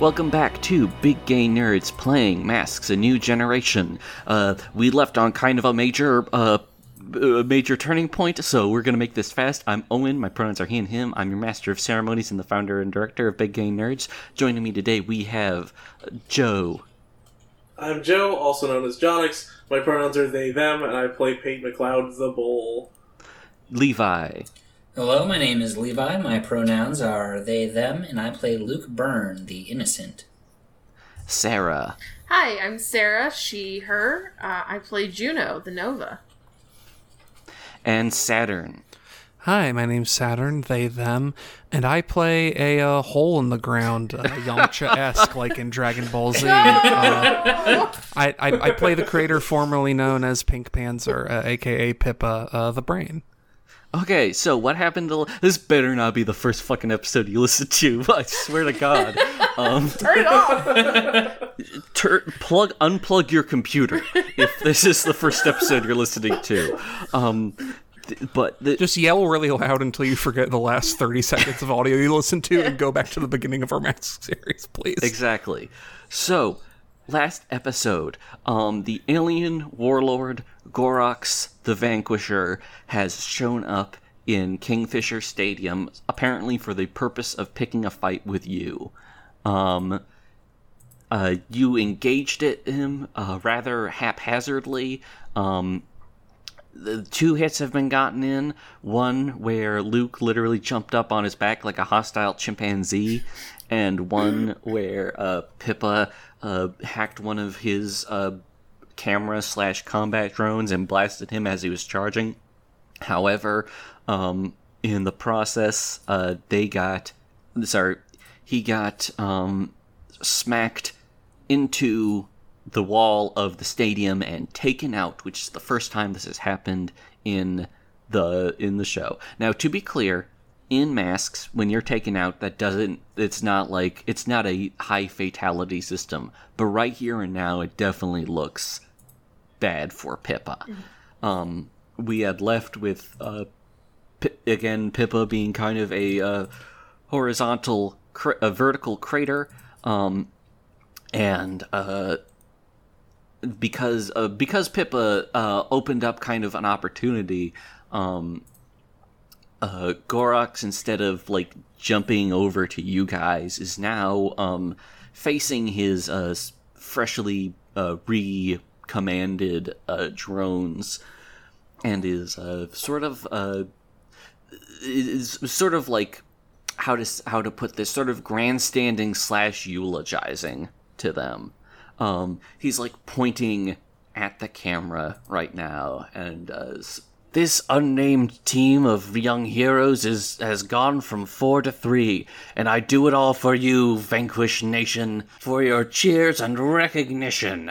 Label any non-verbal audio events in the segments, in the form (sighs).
Welcome back to Big Gay Nerds playing Masks: A New Generation. Uh, we left on kind of a major, uh, a major turning point, so we're gonna make this fast. I'm Owen. My pronouns are he and him. I'm your master of ceremonies and the founder and director of Big Gay Nerds. Joining me today, we have Joe. I'm Joe, also known as Jonix. My pronouns are they, them, and I play Pate McLeod the Bull. Levi. Hello, my name is Levi. My pronouns are they, them, and I play Luke Byrne, the innocent. Sarah. Hi, I'm Sarah, she, her. Uh, I play Juno, the Nova. And Saturn. Hi, my name's Saturn, they, them, and I play a uh, hole in the ground, uh, (laughs) Yamcha esque, like in Dragon Ball Z. (laughs) Uh, I, I, I play the creator formerly known as Pink Panzer, uh, aka Pippa uh, the Brain. Okay, so what happened to this? Better not be the first fucking episode you listen to. (laughs) I swear to God. (laughs) Um, Turn it off! (laughs) tur- plug unplug your computer if this is the first episode you're listening to. Um, th- but the, Just yell really loud until you forget the last 30 seconds of audio you listened to and go back to the beginning of our Mask series, please. Exactly. So, last episode, um, the alien warlord Gorox the Vanquisher has shown up in Kingfisher Stadium, apparently for the purpose of picking a fight with you. Um, uh, you engaged it him uh, rather haphazardly. Um, the two hits have been gotten in. One where Luke literally jumped up on his back like a hostile chimpanzee, and one where uh, Pippa uh, hacked one of his uh, camera slash combat drones and blasted him as he was charging. However, um, in the process, uh, they got sorry, he got um, smacked into the wall of the stadium and taken out, which is the first time this has happened in the in the show. Now, to be clear, in masks, when you're taken out, that doesn't. It's not like it's not a high fatality system, but right here and now, it definitely looks bad for Pippa. Um, we had left with uh, Pi- again Pippa being kind of a uh, horizontal, cra- a vertical crater, um, and uh, because uh, because Pippa uh, opened up kind of an opportunity. Um, uh, Gorox, instead of like jumping over to you guys, is now um, facing his uh, freshly uh, re-commanded uh, drones, and is uh, sort of uh, is sort of like how to how to put this sort of grandstanding slash eulogizing to them. Um, he's like pointing at the camera right now, and uh, this unnamed team of young heroes is has gone from four to three, and I do it all for you, vanquished Nation, for your cheers and recognition.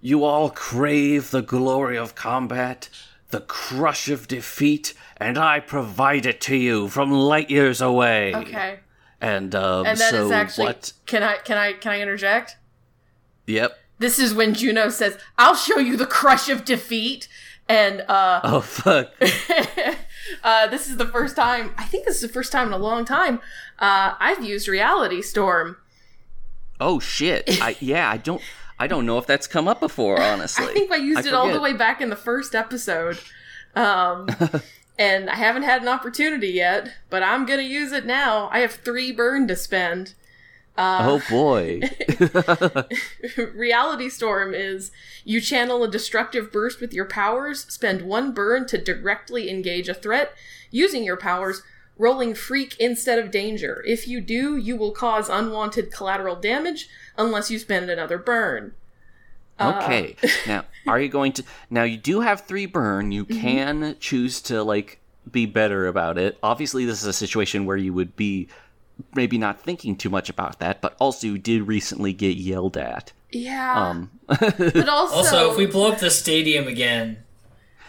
You all crave the glory of combat, the crush of defeat, and I provide it to you from light years away. Okay. And um, And that is so actually. what? Can I can I can I interject? Yep. This is when Juno says, "I'll show you the crush of defeat," and uh, (laughs) Oh fuck. (laughs) uh, this is the first time. I think this is the first time in a long time uh, I've used Reality Storm. Oh shit. I yeah, I don't I don't know if that's come up before, (laughs) honestly. I think I used it all the way back in the first episode. Um, and I haven't had an opportunity yet, but I'm gonna use it now. I have three burn to spend. Uh, oh boy. (laughs) Reality Storm is you channel a destructive burst with your powers, spend one burn to directly engage a threat using your powers, rolling freak instead of danger. If you do, you will cause unwanted collateral damage unless you spend another burn. Uh, okay. (laughs) now, are you going to Now you do have 3 burn. You mm-hmm. can choose to like be better about it. Obviously, this is a situation where you would be maybe not thinking too much about that, but also you did recently get yelled at. Yeah. Um (laughs) but also, Also, if we blow up the stadium again,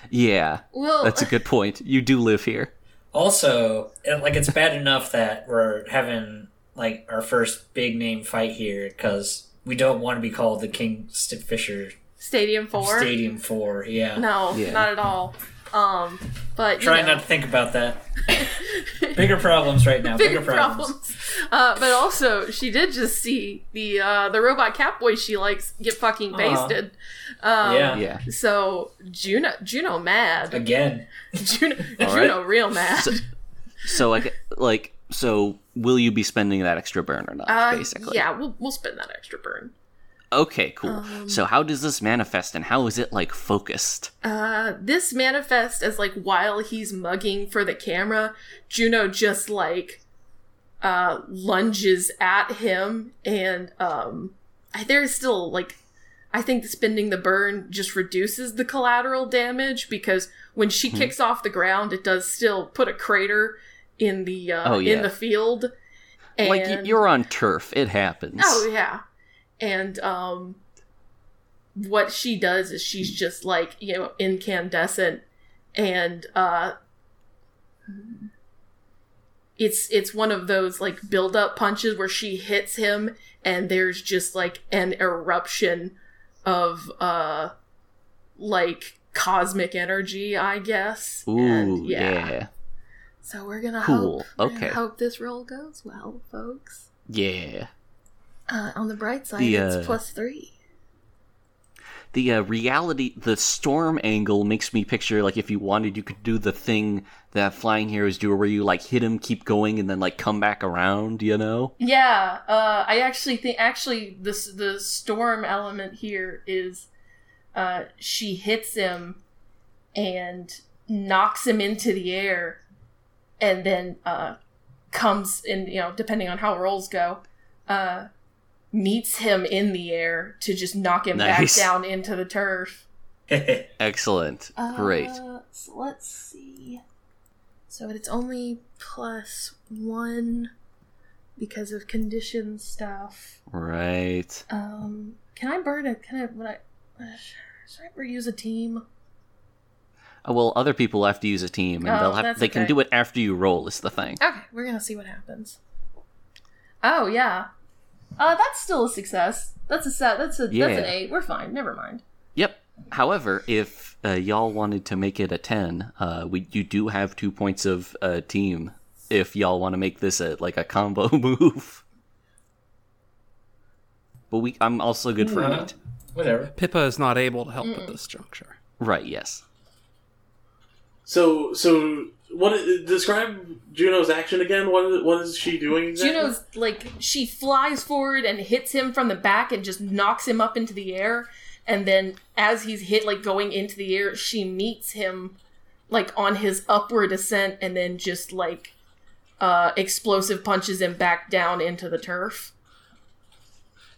yeah. well, That's a good point. You do live here. also, like it's bad enough that we're having like our first big name fight here because we don't want to be called the King St- Fisher Stadium 4? Stadium Four. Yeah. No, Yeah. not at all. Um, but you Try know, not to think about that. (laughs) Bigger problems right now. bigger Bigger, problems. problems. Uh, but also, she did just see the uh, the robot Catboy she likes get fucking Aw. basted. Um, Yeah. Yeah. So Juno, Juno mad. Again. (laughs) Juno, (laughs) Juno right. real mad. So like like so will you be spending that extra burn or not? Uh, basically. yeah, we'll we'll spend that extra burn. Okay, cool. Um, so how does this manifest and how is it like focused? Uh, this manifests as like while he's mugging for the camera, Juno just like uh lunges at him and um there's still like I think spending the burn just reduces the collateral damage because when she Mm-hmm. kicks off the ground, it does still put a crater in the uh, Oh, yeah. in the field. And, Like you're on turf, it happens. Oh yeah. And um what she does is she's just like, you know, incandescent and uh it's it's one of those like build up punches where she hits him and there's just like an eruption of uh like cosmic energy, I guess. Ooh, And, yeah. So we're gonna Cool, hope we're gonna okay. hope this roll goes well, folks. Yeah. Uh, on the bright side, The, it's uh, plus three. The uh, reality, the storm angle makes me picture like if you wanted, you could do the thing that flying heroes do, where you like hit him, keep going, and then like come back around. You know? Yeah, uh, I actually think actually this the storm element here is uh, she hits him and knocks him into the air, and then uh, comes in. You know, depending on how rolls go, uh, meets him in the air to just knock him Nice. back down into the turf. (laughs) Excellent. Great. Uh, so let's see. So it's only plus one because of condition stuff. Right. Um, can I burn it? Can I? Would I? Uh, should I ever use a team? Oh, well, other people have to use a team, and Oh, they'll have that's they can do it after you roll. Is the thing. Okay, we're gonna see what happens. Oh yeah, uh, that's still a success. That's a set. That's a that's an eight. We're fine. Never mind. Yep. However, if uh, y'all wanted to make it a ten, uh, we you do have two points of uh, team. If y'all want to make this a like a combo (laughs) move, but we I'm also good for Uh, eight. Whatever. Pippa is not able to help at this juncture. Right? Yes. So, so what? Describe Juno's action again. What? What is she doing? Exactly? Juno's like she flies forward and hits him from the back and just knocks him up into the air. And then as he's hit like going into the air, she meets him like on his upward ascent and then just like uh explosive punches him back down into the turf.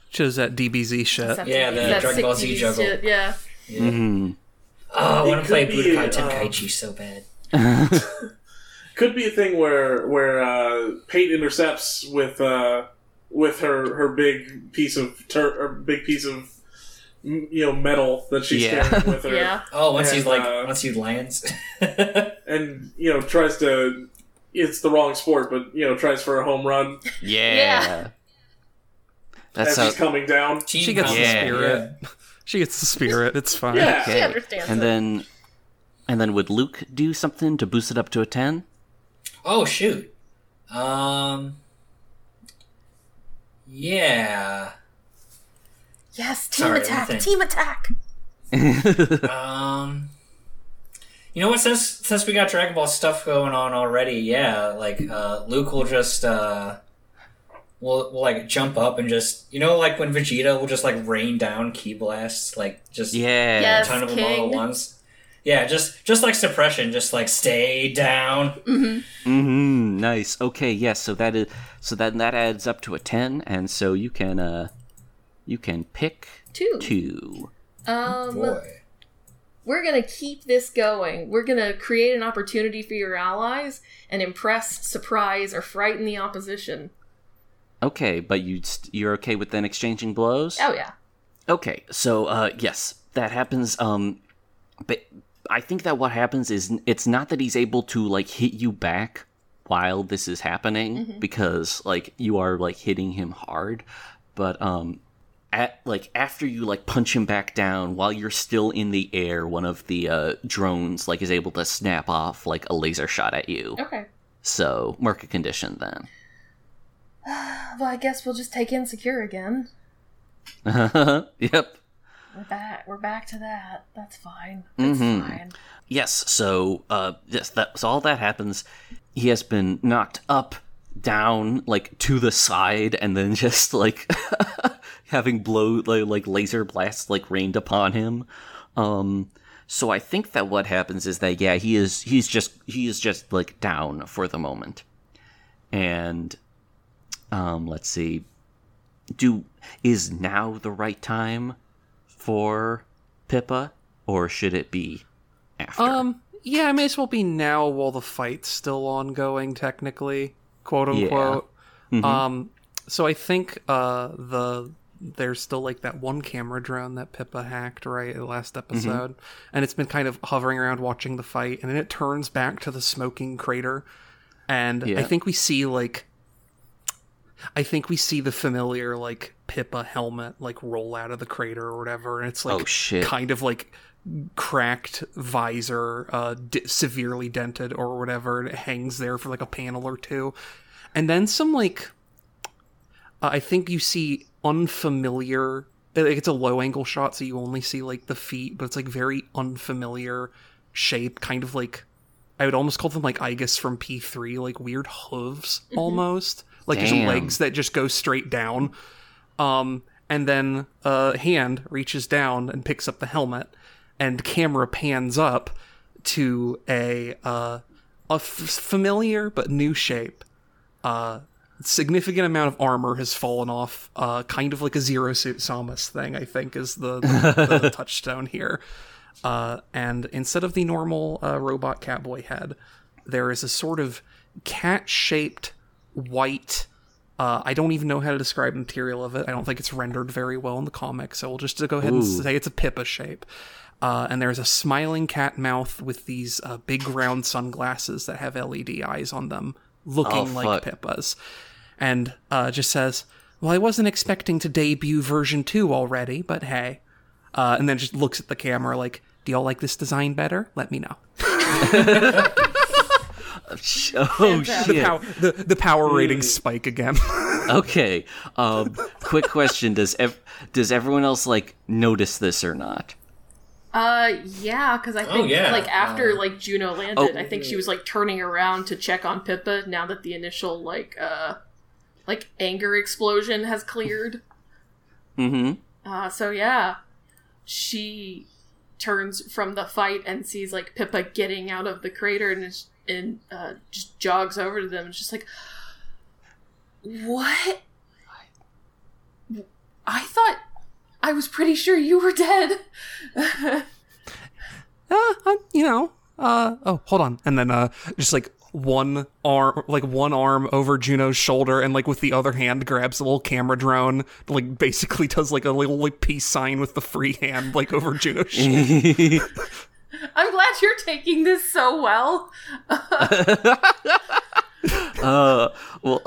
Which is that DBZ shit. That's- Yeah, the Dragon Ball Z DBZ juggle. shit, Yeah. hmm Oh, I want to play could be, Budokai uh, Tenkaichi so bad. (laughs) could be a thing where where uh, Pate intercepts with uh, with her her big piece of tur- or big piece of you know metal that she's Yeah. carrying with her, (laughs) Yeah. Oh, once And, he's like, uh, once he lands. (laughs) and you know tries to. It's the wrong sport, but you know tries for a home run Yeah. Yeah. That's as how. he's coming down. She gets the Yeah. Spirit. She gets the spirit. It's (laughs) fine. Yeah. She understands And it. then, and then would Luke do something to boost it up to a ten? Oh shoot. Um. Yeah. Yes, team Sorry, attack, team attack. (laughs) Um. You know what? Since since we got Dragon Ball stuff going on already, yeah, like uh, Luke will just uh, will will like jump up and just you know like when Vegeta will just like rain down ki blasts, like just yeah. Yes. a ton of them all at once. Yeah, just just like suppression, just like stay down. Mm-hmm. Mm-hmm. Nice. Okay. Yes. so that is so then that adds up to a ten, and so you can uh you can pick Two. two. Um, Boy. we're gonna keep this going. We're gonna create an opportunity for your allies and impress, surprise, or frighten the opposition. Okay, but you st- you're okay with then exchanging blows? Oh yeah. Okay, so uh, yes, that happens. Um, but I think that what happens is it's not that he's able to like hit you back while this is happening because like you are like hitting him hard, but um, at like after you like punch him back down while you're still in the air, one of the uh, drones like is able to snap off like a laser shot at you. Okay. So mark a condition then. (sighs) Well, I guess we'll just take insecure again. (laughs) yep. We're back. We're back to that. That's fine. That's Mhm. fine. Yes. So uh, yes, that so all that happens. He has been knocked up, down, like to the side, and then (laughs) just like (laughs) having blow like, like laser blasts like rained upon him. Um. So I think that what happens is that yeah, he is he's just he is just like down for the moment, and um, let's see, do is now the right time for Pippa, or should it be after? Um, yeah, it may as well be now while the fight's still ongoing, technically, quote unquote. Um, so I think uh the there's still like that one camera drone that Pippa hacked right the last episode, and it's been kind of hovering around watching the fight, and then it turns back to the smoking crater, and I think we see like. I think we see the familiar like Pippa helmet like roll out of the crater or whatever, and it's like Oh, shit. kind of like cracked visor, uh, d- severely dented or whatever, and it hangs there for like a panel or two, and then some like, uh, I think you see unfamiliar. Like it's a low angle shot, so you only see like the feet, but it's like very unfamiliar shape, kind of like I would almost call them like Igus from P3, like weird hooves almost, like Damn. legs that just go straight down. Um, and then a hand reaches down and picks up the helmet, and camera pans up to a uh, a f- familiar but new shape. Uh, significant amount of armor has fallen off. Uh, kind of like a zero suit Samus thing, I think, is the, the, the (laughs) touchstone here. Uh, and instead of the normal uh, robot catboy head, there is a sort of cat shaped white. Uh, I don't even know how to describe the material of it. I don't think it's rendered very well in the comic, so we'll just go ahead and say it's a Pippa shape. Uh, and there's a smiling cat mouth with these uh, big round sunglasses that have LED eyes on them, looking Oh, like. Pippa's. And uh, just says, Well, I wasn't expecting to debut version 2 already, but hey. Uh, and then just looks at the camera like, Do y'all like this design better? Let me know. (laughs) (laughs) oh (laughs) The, shit. pow- the, the power rating spike again. (laughs) Okay. Um, quick question: Does ev- does everyone else like notice this or not? Uh, yeah, because I think yeah. like after Uh, like Juno landed, Oh. I think she was like turning around to check on Pippa now that the initial like uh like anger explosion has cleared. Mm-hmm. Uh, so yeah, she turns from the fight and sees like Pippa getting out of the crater and is, and uh, just jogs over to them and just like, what? I thought I was pretty sure you were dead. (laughs) uh, uh, you know, uh, oh, hold on. And then, uh, just like one arm, like one arm over Juno's shoulder, and like with the other hand grabs a little camera drone, like basically does like a little like peace sign with the free hand, like over Juno's (laughs) shoulder. (laughs) I'm glad you're taking this so well. (laughs) Uh, well,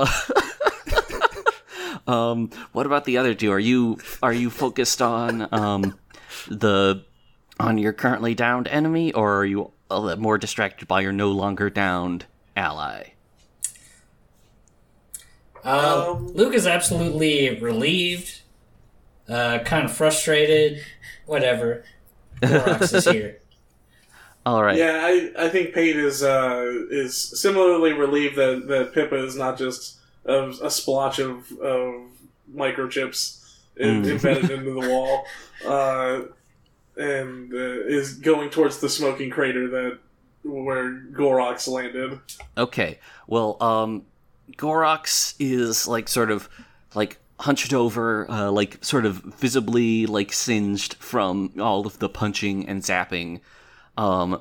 (laughs) um, what about the other two? Are you are you focused on um the on your currently downed enemy, or are you a little more distracted by your no longer downed ally? Um, Luke is absolutely relieved, uh, kind of frustrated, whatever. Gorox is here. (laughs) All right. Yeah, I, I think Pate is uh, is similarly relieved that, that Pippa is not just a, a splotch of, of microchips in, Mm. embedded (laughs) into the wall, uh, and uh, is going towards the smoking crater that where Gorox landed. Okay. Well, um, Gorox is like sort of like hunched over, uh, like sort of visibly like singed from all of the punching and zapping. Um,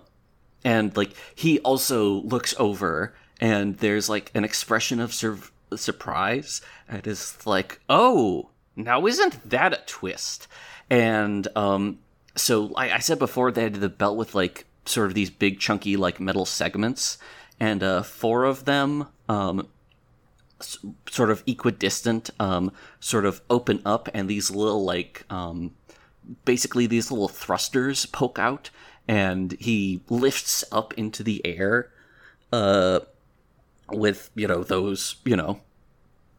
and like he also looks over, and there's like an expression of sur- surprise, and is like, "Oh, now isn't that a twist?" And um, so I, I said before they had the belt with like sort of these big chunky like metal segments, and uh, four of them um, sort of equidistant, um, sort of open up, and these little like um, basically these little thrusters poke out, and he lifts up into the air, uh, with you know those you know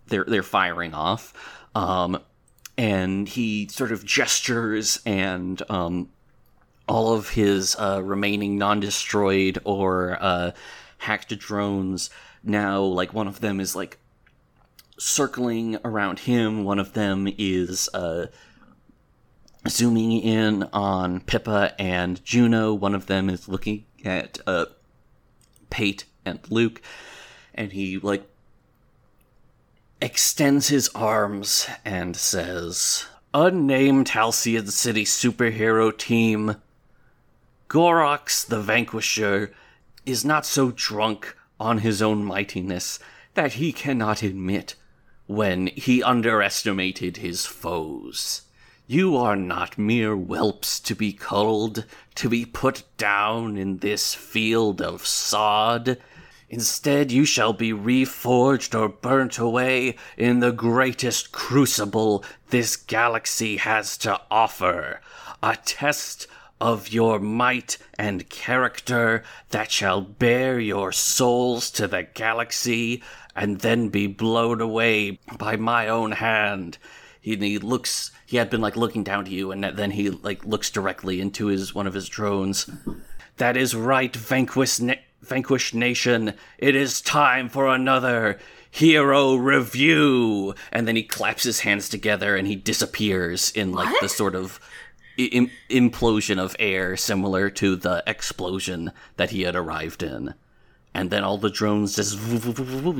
they're they're firing off, um, and he sort of gestures and um, all of his uh, remaining non-destroyed or uh, hacked drones. Now like one of them is like circling around him. One of them is uh, zooming in on pippa and juno one of them is looking at uh, pate and luke and he like extends his arms and says unnamed halcyon city superhero team Gorox the Vanquisher is not so drunk on his own mightiness that he cannot admit when he underestimated his foes. You are not mere whelps to be culled, to be put down in this field of sod. Instead, you shall be reforged or burnt away in the greatest crucible this galaxy has to offer. A test of your might and character that shall bear your souls to the galaxy and then be blown away by my own hand. He, he looks he had been like looking down to you and then he like looks directly into his one of his drones. That is right, vanquished na- vanquish nation. It is time for another hero review. And then he claps his hands together and he disappears in like the sort of Im- implosion of air similar to the explosion that he had arrived in. And then all the drones just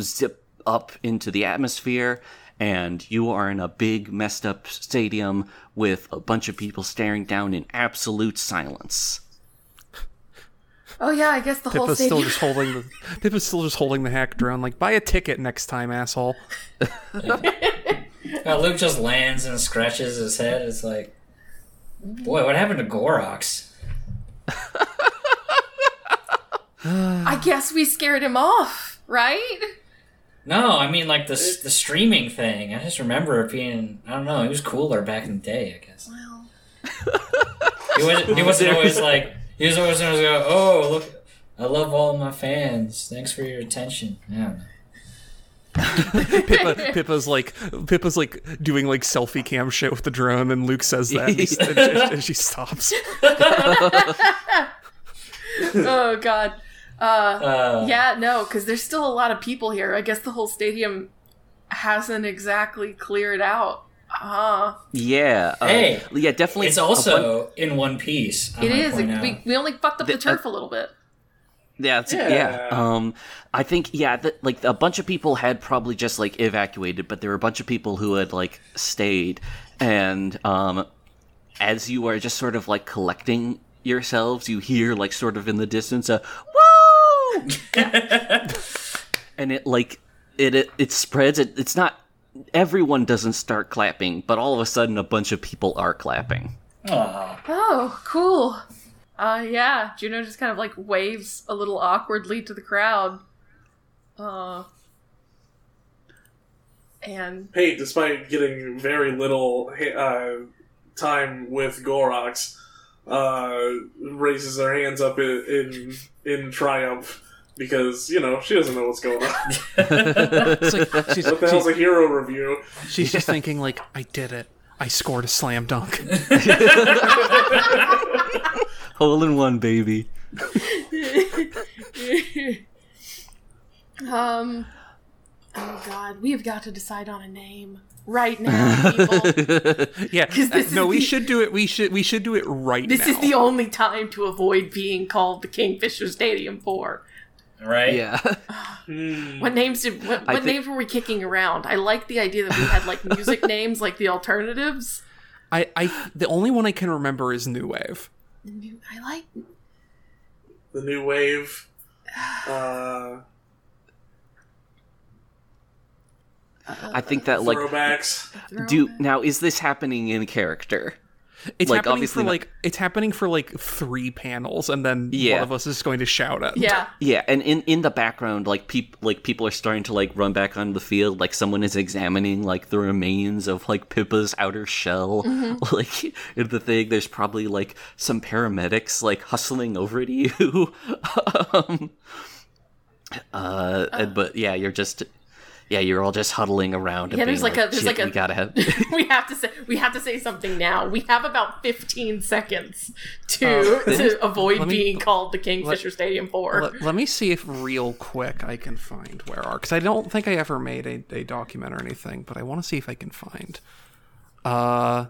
zip up into the atmosphere, and you are in a big, messed up stadium with a bunch of people staring down in absolute silence. Oh yeah, I guess the whole Pippa's still just holding the (laughs) Pippa's still just holding the hack drone. Like, buy a ticket next time, asshole. (laughs) Uh, Luke just lands and scratches his head. It's like, boy, what happened to Gorox? (laughs) I guess we scared him off, right? No, I mean like the the streaming thing. I just remember it being I don't know. He was cooler back in the day. I guess Well, he wasn't. He wasn't (laughs) always like. He was always going. Oh look, I love all my fans. Thanks for your attention. Yeah. (laughs) Pippa, Pippa's like Pippa's like doing like selfie cam shit with the drone, and Luke says that, and, (laughs) and she, and she stops. oh god. Uh, Uh, yeah, no, because there's still a lot of people here. I guess the whole stadium hasn't exactly cleared out. Uh, Yeah. Uh, Hey, yeah, definitely. It's a bunch- also in one piece. I it might is. point out. We, we only fucked up the, The- turf a little bit. Yeah, it's, yeah. Yeah. Um, I think yeah, that like a bunch of people had probably just like evacuated, but there were a bunch of people who had like stayed, and um, as you are just sort of like collecting yourselves, you hear like sort of in the distance a whoa, (laughs) and it like it it, it spreads. It, it's not everyone doesn't start clapping, but all of a sudden a bunch of people are clapping. Aw. Oh, cool. Uh, yeah, Juno just kind of like waves a little awkwardly to the crowd. Uh, and hey, despite getting very little uh, time with Gorox, uh, raises their hands up in, in in triumph because you know she doesn't know what's going on. (laughs) It's like she's, What the hell's a hero review? she's just thinking like, I did it. I scored a slam dunk. (laughs) (laughs) Hole in one, baby. um, oh god, we've got to decide on a name right now, people. Yeah, 'Cause this uh, no, is we the- should do it. We should we should do it right now. this now. is the only time to avoid being called the Kingfisher Stadium four. Right. Yeah. (laughs) What names did what, what think- names were we kicking around? I like the idea that we had like music (laughs) names like the alternatives. I, I the only one I can remember is New Wave. New, I like The new wave. Uh, (sighs) I think that like throwbacks. do now is this happening in character? It's Like, happening obviously for not- like it's happening for like three panels, and then Yeah. one of us is going to shout at. Yeah. Yeah, and in, in the background, like people like people are starting to like run back on the field. Like someone is examining like the remains of like Pippa's outer shell. (laughs) Like in the thing, there's probably like some paramedics like hustling over to you. (laughs) um, uh, and- but yeah, you're just yeah, you're all just huddling around. Yeah, there's like a- there's like a- we gotta have. (laughs) (laughs) we have to say we have to say something now. We have about 15 seconds to to avoid me- being called the Kingfisher Stadium four. Let, let me see if real quick I can find where are because I don't think I ever made a, a document or anything, but I want to see if I can find. Uh,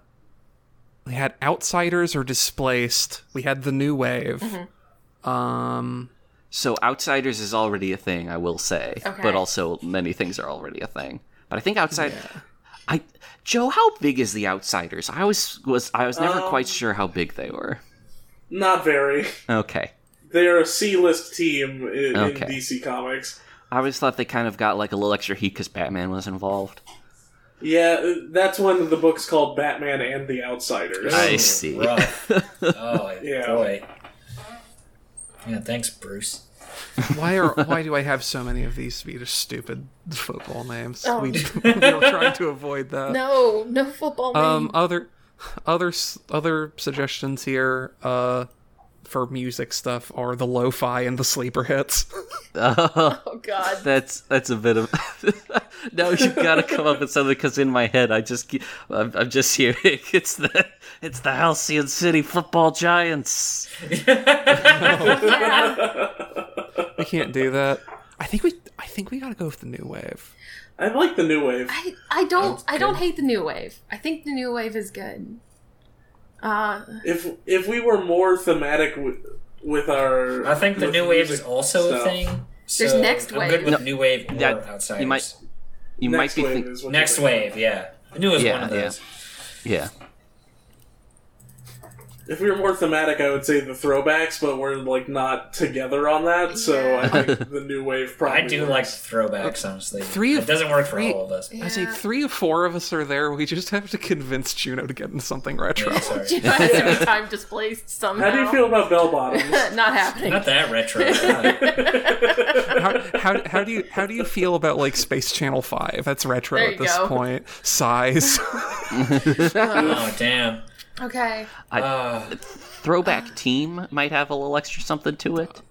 we had outsiders or displaced. We had the new wave. Mm-hmm. Um, So outsiders is already a thing, I will say, Okay. but also many things are already a thing. But I think outside, I Joe, how big is the outsiders? I was was I was never Um, quite sure how big they were. Not very. Okay, They're a C-list team in, Okay. in DC Comics. I always thought they kind of got like a little extra heat because Batman was involved. Yeah, uh, that's when the book's called Batman and the Outsiders. I see. Rough. (laughs) Oh Yeah. boy. Yeah, thanks, Bruce. why are why do I have so many of these Swedish stupid football names? Oh. We, we were trying to avoid that. no, no football. Um, name. other, other, other suggestions here. Uh, for music stuff are the lo-fi and the sleeper hits. (laughs) Oh, oh God. That's that's a bit of. (laughs) no, you've got to come up with something because in my head I just I'm, I'm just hearing (laughs) it's the it's the Halcyon City Football Giants. we can't do that. I think we, I think we gotta go with the new wave. I like the new wave. I, I don't I don't hate the new wave. I think the new wave is good. Uh, If if we were more thematic with, with our, I think the new wave is also stuff. a thing. There's so next I'm wave. good with No, new wave or that- outsiders. you might you Next might be wave think, Next wave, yeah. The new is Yeah, one of yeah. those. yeah. If we were more thematic, I would say the throwbacks, but we're like not together on that. So I think the new wave probably. I do works. like throwbacks, honestly. Three it of- doesn't work three- for all of us. I say three or four of us are there. We just have to convince Juno to get in something retro. Yeah, sorry. (laughs) you has to be time displaced somehow. How do you feel about bell bottoms? (laughs) Not happening. Not that retro. (laughs) How, how, how do you how do you feel about like Space Channel Five? That's retro at this go. point. Size. oh damn. Okay. Uh, Throwback team might have a little extra something to it.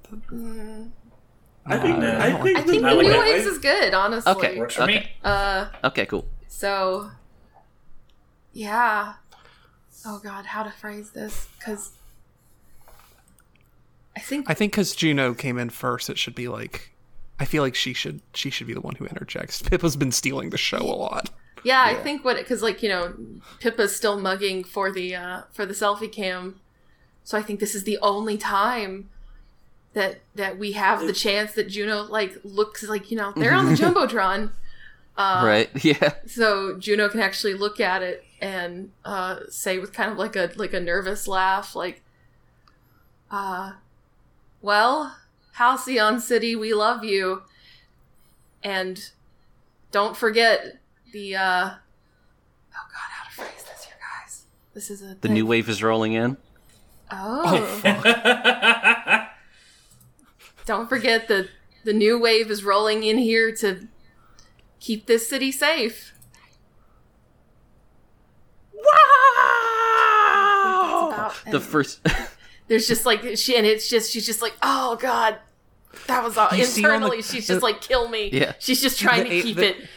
I think No. I think, I think I the like new that. waves is good, honestly. Okay. works for Okay. me. Uh, Okay, cool. so yeah. Oh God, how to phrase this? Because I think I think because Juno came in first, it should be like. I feel like she should she should be the one who interjects. (laughs) Pippa's been stealing the show a lot. Yeah, I think what because like you know Pippa's still mugging for the uh, for the selfie cam, so I think this is the only time that that we have the chance that Juno like looks like you know they're on the (laughs) jumbotron, uh, right? (laughs) Yeah. so Juno can actually look at it and uh, say with kind of like a like a nervous laugh like, uh, well, Halcyon City, we love you, and don't forget the uh oh god how to phrase this you guys. This is a The new wave is rolling in. oh, (laughs) don't forget the the new wave is rolling in here to keep this city safe. Wow! The first. (laughs) there's just like she and it's just she's just like oh god. That was all You see on the- internally she's just like kill me. Yeah. she's just trying The to keep the- it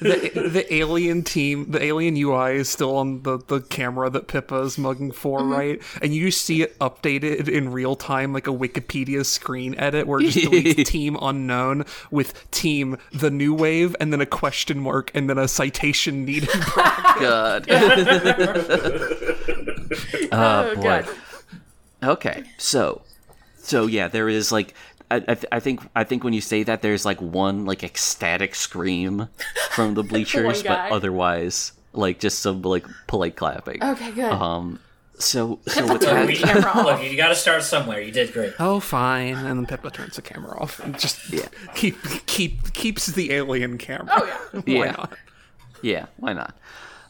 the the alien team, the alien UI is still on the, the camera that Pippa is mugging for, Mm-hmm. right? And you see it updated in real time, like a Wikipedia screen edit where it just (laughs) deletes team unknown with team the new wave and then a question mark and then a citation needed. (laughs) God. (laughs) oh, Oh, boy. God. Okay, so, so yeah, there is like, I, I, th- I think, I think when you say that, there's like one like ecstatic scream from the (laughs) bleachers, but otherwise, like just some like polite clapping. okay good Um, so, so with Turn that, camera (laughs) off. Look, you got to start somewhere. You did great. oh, fine. And then Pippa turns the camera off and just keep keep keeps the alien camera. Oh, yeah. (laughs) Why Yeah. not? Yeah, why not?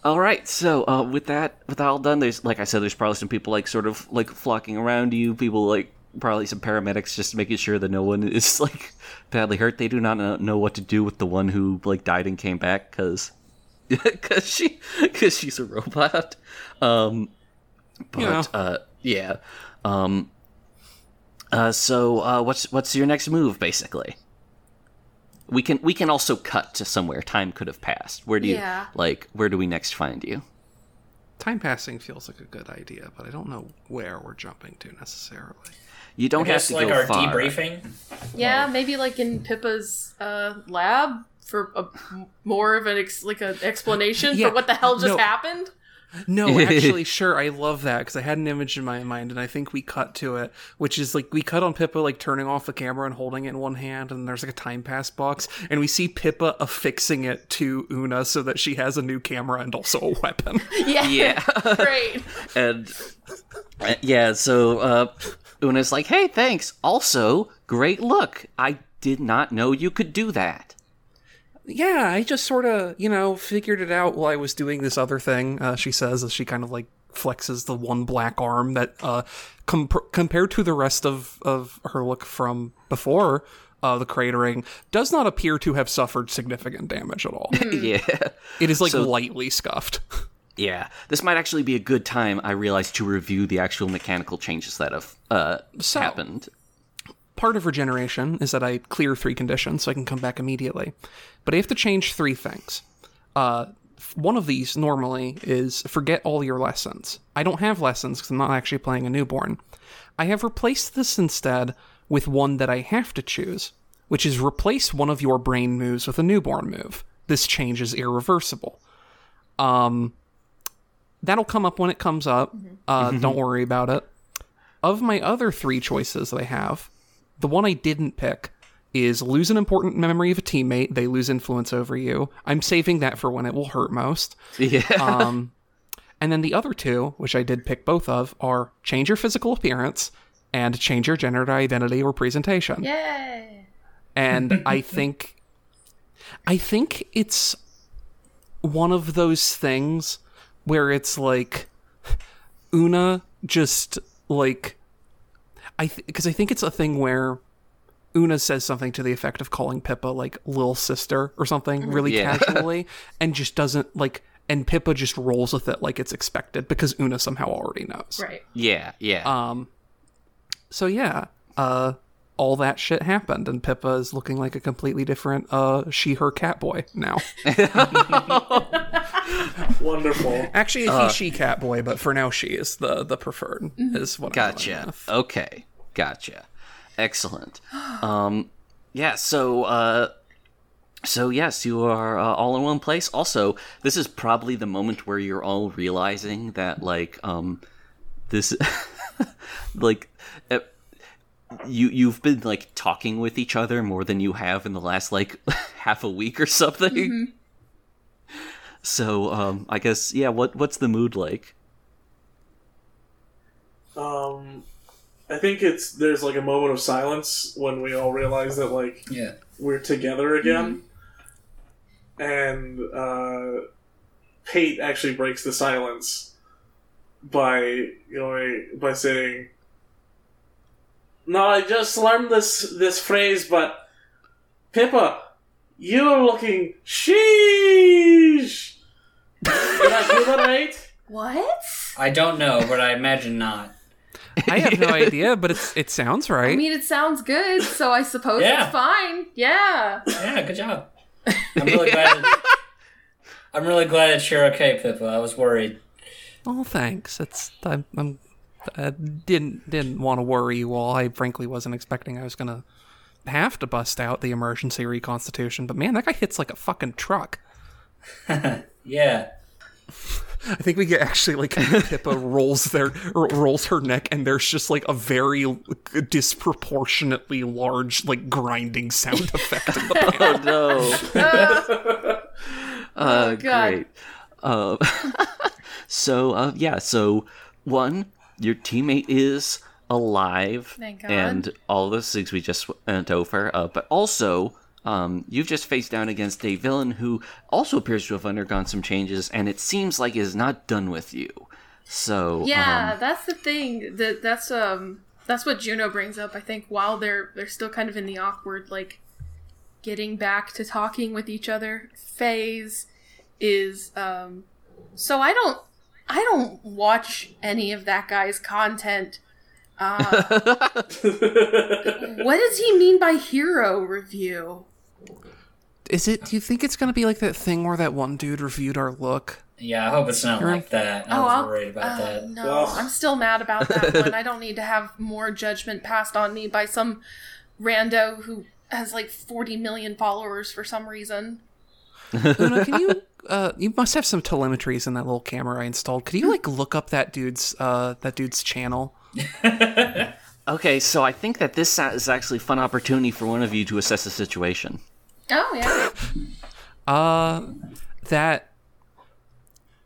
All right, so uh, with that, with that all done, there's like I said, there's probably some people like sort of like flocking around you. People like probably some paramedics just making sure that no one (laughs) is like badly hurt. They do not know, what to do with the one who like died and came back because because (laughs) she because she's a robot. Um, but Yeah. uh, yeah. Um, uh, so uh, what's what's your next move, basically? We can we can also cut to somewhere time could have passed. Where do you Yeah. like? Where do we next find you? Time passing feels like a good idea, but I don't know where we're jumping to necessarily. You don't have guess to like go our far. debriefing. Yeah, maybe like in Pippa's uh, lab for a, more of an ex- like an explanation Yeah, for what the hell just no. happened. No, (laughs) actually, sure. I love that because I had an image in my mind, and I think we cut to it, which is like we cut on Pippa like turning off the camera and holding it in one hand, and there's like a time pass box, and we see Pippa affixing it to Una so that she has a new camera and also a weapon. (laughs) Yeah, Yeah. (laughs) great. and uh, yeah, so uh, Una's like, "Hey, thanks. Also, great look. I did not know you could do that." yeah, I just sort of, you know, figured it out while I was doing this other thing. Uh, she says as she kind of like flexes the one black arm that, uh, com- compared to the rest of of her look from before. Uh, the cratering does not appear to have suffered significant damage at all. (laughs) yeah, It is like So- lightly scuffed. (laughs) yeah. This might actually be a good time. I realized to review the actual mechanical changes that have uh, So- happened. Part of regeneration is that I clear three conditions so I can come back immediately. But I have to change three things. Uh, one of these normally is forget all your lessons. I don't have lessons because I'm not actually playing a newborn. I have replaced this instead with one that I have to choose, which is replace one of your brain moves with a newborn move. This change is irreversible. Um, that'll come up when it comes up. Uh, don't worry about it. Of my other three choices that I have, the one I didn't pick is lose an important memory of a teammate. They lose influence over you. I'm saving that for when it will hurt most. Yeah, Um, and then the other two, which I did pick both of, are change your physical appearance and change your gender identity or presentation. Yay! And (laughs) I think, I think it's one of those things where it's like Una just like I because I think it's a thing where Una says something to the effect of calling Pippa like little sister or something really Yeah. (laughs) casually and just doesn't like and Pippa just rolls with it like it's expected because Una somehow already knows. Right. yeah, yeah. Um so yeah, uh all that shit happened and Pippa is looking like a completely different uh she her cat boy now. (laughs) (laughs) (laughs) Wonderful. Actually a Uh. he she cat boy, but for now she is the the preferred is what I'm Gotcha. Okay. Gotcha. Excellent. Um yeah, so uh so yes, you are uh, all in one place. Also, this is probably the moment where you're all realizing that like um this (laughs) like uh, you you've been like talking with each other more than you have in the last like (laughs) half a week or something. So, um I guess yeah, what what's the mood like? Um, I think it's there's like a moment of silence when we all realize that like Yeah. we're together again, and uh, Pate actually breaks the silence by you know by saying, "No, I just learned this this phrase, but Pippa, you're looking sheesh." Did I do that right? What? I don't know, but I imagine not. I have no idea, but it's it sounds right. I mean, it sounds good, so I suppose Yeah. it's fine. Yeah. Yeah, good job. I'm really glad. That, I'm really glad that you're okay, Pippa. I was worried. Oh, thanks. It's I'm, I'm I didn't didn't want to worry you all. I frankly wasn't expecting I was gonna have to bust out the emergency reconstitution. But man, that guy hits like a fucking truck. (laughs) Yeah. I think we get actually like Pippa rolls their rolls her neck, and there's just like a very disproportionately large like grinding sound effect. In the (laughs) panel. (laughs) Oh no. uh, Oh, God. Great. Uh, so uh, yeah, so one, your teammate is alive, Thank God. and all those things we just went over. Uh, but also, um, you've just faced down against a villain who also appears to have undergone some changes, and it seems like is not done with you. So Yeah, um, that's the thing. That that's um that's what Juno brings up. I think while they're they're still kind of in the awkward like getting back to talking with each other phase is um so I don't I don't watch any of that guy's content. Uh, (laughs) what does he mean by hero review? Is it? Do you think it's gonna be like that thing where that one dude reviewed our look? Yeah, I hope it's not Sure. like that. I Oh, was I'll- worried about Uh, that. no, Ugh. I'm still mad about that (laughs) one. I don't need to have more judgment passed on me by some rando who has like 40 million followers for some reason. Una, can you? (laughs) Uh, you must have some telemetries in that little camera I installed. Could you like look up that dude's uh that dude's channel? (laughs) okay, so I think that this is actually a fun opportunity for one of you to assess the situation. Oh, yeah. (laughs) Uh, that.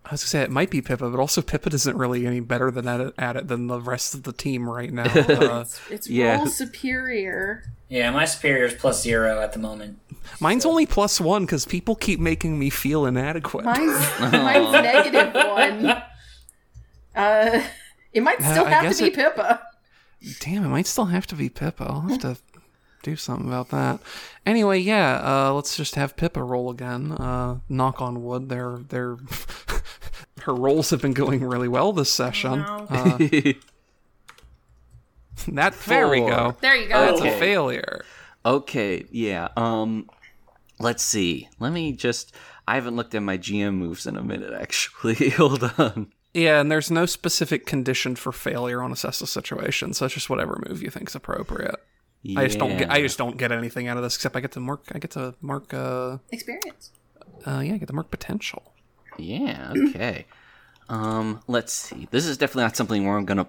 I was gonna say it might be Pippa, but also Pippa isn't really any better than at at it than the rest of the team right now. (laughs) Uh, It's Yeah. role superior. Yeah, my superior is plus zero at the moment. mine's only plus one because people keep making me feel inadequate. Mine's, (laughs) mine's negative one. Uh, it might still I have to be it- Pippa. Damn, it might still have to be Pippa. I'll have to do something about that. Anyway, yeah, uh, let's just have Pippa roll again. Uh, knock on wood. They're they're (laughs) her rolls have been going really well this session. Wow. Uh, (laughs) that there we go. There you go. That's a failure. Okay, yeah. Um let's see. Let me just I haven't looked at my GM moves in a minute actually. (laughs) Hold on. Yeah, and there's no specific condition for failure on assess a situation, so it's just whatever move you think's appropriate. I just don't get I just don't get anything out of this except I get to mark I get to mark uh Experience. uh yeah, I get to mark potential. Yeah, okay. Um let's see. This is definitely not something where I'm going to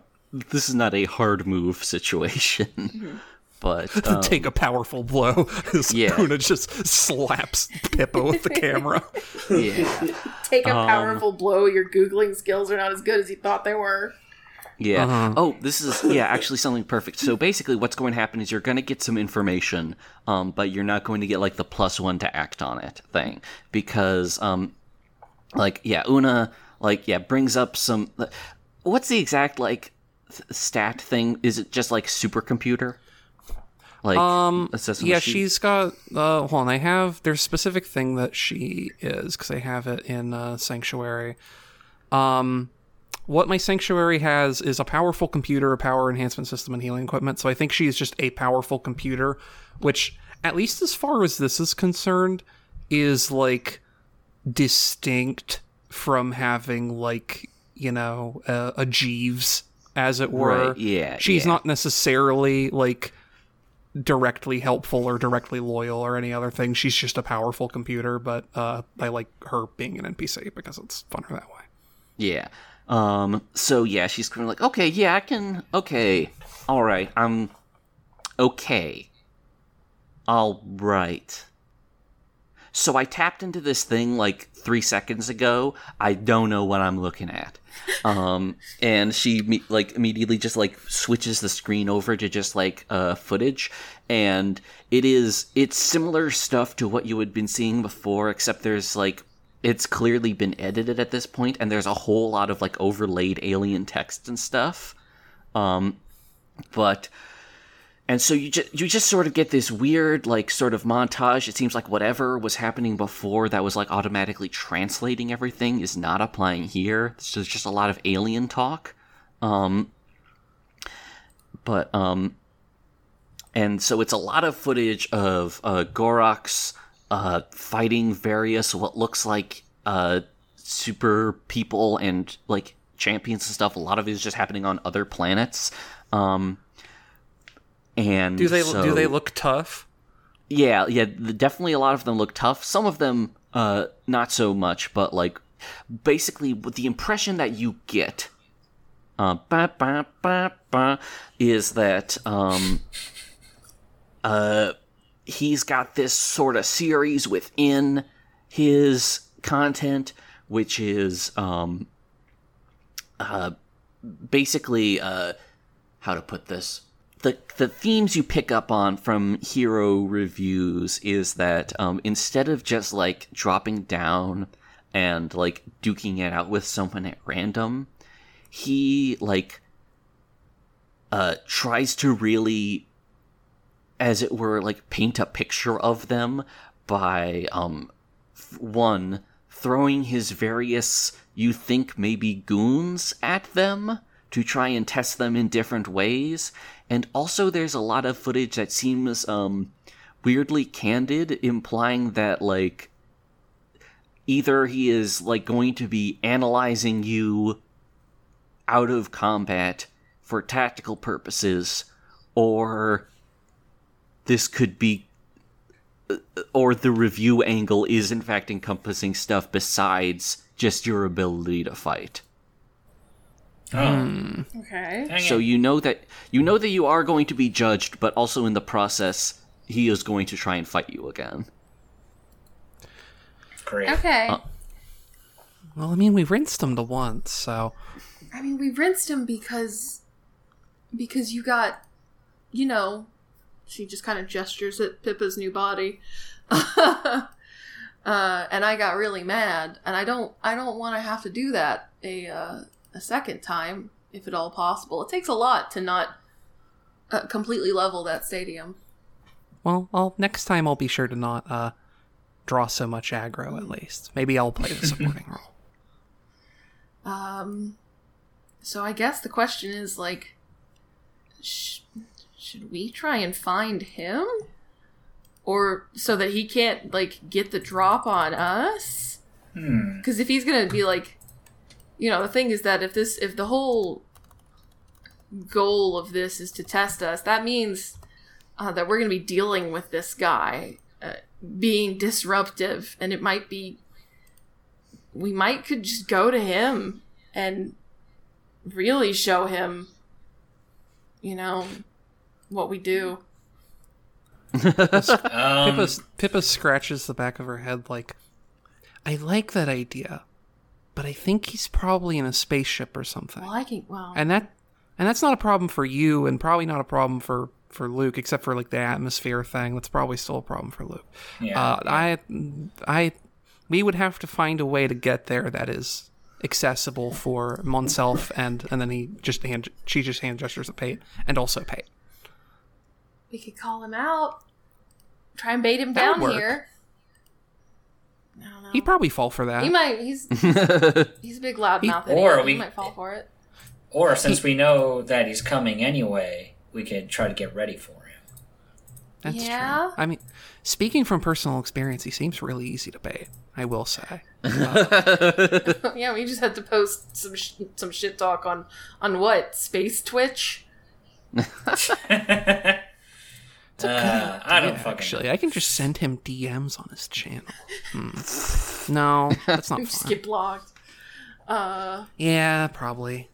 this is not a hard move (laughs) situation. But (laughs) um, Take a powerful blow. (laughs) as Yeah. Una just slaps Pippa with the camera. yeah. Take Um, a powerful blow. Your Googling skills are not as good as you thought they were. Yeah. Uh-huh. Oh, this is yeah, actually something perfect. So basically, what's going to happen is you're going to get some information, um, but you're not going to get like the plus one to act on it thing because, um, like yeah, Una like yeah brings up some. What's the exact like th- stat thing? Is it just like supercomputer? Like Um, yeah, sheet? she's got. Uh, hold on, I have. There's a specific thing that she is because I have it in uh, Sanctuary. Um, what my Sanctuary has is a powerful computer, a power enhancement system, and healing equipment. So I think she's just a powerful computer, which, at least as far as this is concerned, is like distinct from having like you know a, a Jeeves, as it were. Right, yeah, she's yeah. not necessarily like directly helpful or directly loyal or any other thing. She's just a powerful computer, but uh, I like her being an NPC because it's funner that way. Yeah. Um. So yeah, she's kind of like, okay, yeah, I can. Okay, all right, I'm okay. All right. So I tapped into this thing like three seconds ago. I don't know what I'm looking at. Um, and she me- like immediately just like switches the screen over to just like uh footage, and it is it's similar stuff to what you had been seeing before, except there's like it's clearly been edited at this point, and there's a whole lot of like overlaid alien text and stuff. Um, but and so you just you just sort of get this weird like sort of montage. It seems like whatever was happening before that was like automatically translating everything is not applying here. So there's just a lot of alien talk. Um, but um, and so it's a lot of footage of uh, Gorox uh, fighting various what looks like uh, super people and like champions and stuff. A lot of it is just happening on other planets. Um, and Do they so- do they look tough? yeah, yeah, definitely a lot of them look tough. Some of them, uh, not so much, but like, basically, with the impression that you get, uh, ba, ba, ba, ba, is that, um, (laughs) uh, he's got this sort of series within his content, which is, um, uh, basically, uh, how to put this? the the themes you pick up on from hero reviews is that um, instead of just like dropping down and like duking it out with someone at random, he like uh tries to really as it were like paint a picture of them by um one throwing his various you think maybe goons at them to try and test them in different ways. And also there's a lot of footage that seems um weirdly candid implying that like either he is like going to be analyzing you out of combat for tactical purposes or this could be uh, or the review angle is in fact encompassing stuff besides just your ability to fight Oh, Okay. so you know that you know that you are going to be judged but also in the process he is going to try and fight you again great. Okay. Uh, Well, I mean, we rinsed him the once, so I mean, we rinsed him because because you got, you know, she just kind of gestures at Pippa's new body, (laughs) uh, and I got really mad, and I don't I don't want to have to do that a uh, a second time if at all possible. It takes a lot to not uh, completely level that stadium. well, I'll next time I'll be sure to not uh draw so much aggro at least. Maybe I'll play the supporting (laughs) role. Um, so I guess the question is like, sh- should we try and find him, or so that he can't like get the drop on us? Hmm. Because if he's gonna be like, you know, the thing is that if this, if the whole goal of this is to test us, that means uh, that we're gonna be dealing with this guy uh, being disruptive, and it might be we might could just go to him and really show him you know what we do (laughs) Um, Pippa, Pippa scratches the back of her head like, I like that idea, but I think he's probably in a spaceship or something. well i can well And that, and that's not a problem for you, and probably not a problem for for Luke, except for like the atmosphere thing. That's probably still a problem for Luke. yeah. Uh, I, I, we would have to find a way to get there that is accessible for Monself and and then he just hand she just hand gestures at Pate and also Pate. We could call him out try and bait him That down work. here i don't know He'd probably fall for that. he might he's (laughs) he's a big loudmouth He- or idiot. he we- might fall for it or since we know that he's coming anyway, we could try to get ready for him. That's Yeah? true. I mean, speaking from personal experience, he seems really easy to bait. I will say. (laughs) yeah we just had to post some sh- some shit talk on on what space twitch (laughs) Uh, I don't Yeah, fucking actually, I can just send him DMs on his channel. Hmm. No, that's not just fun. get blocked uh Yeah, probably.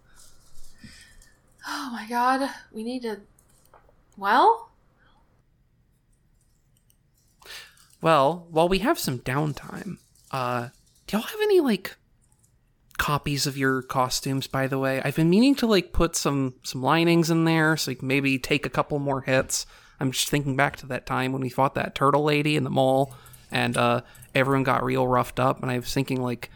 Oh my god, we need to. Well, Well, while we have some downtime, uh, do y'all have any like copies of your costumes? By the way, I've been meaning to like put some some linings in there, so you can maybe take a couple more hits. I'm just thinking back to that time when we fought that turtle lady in the mall, and uh, everyone got real roughed up, and I was thinking like,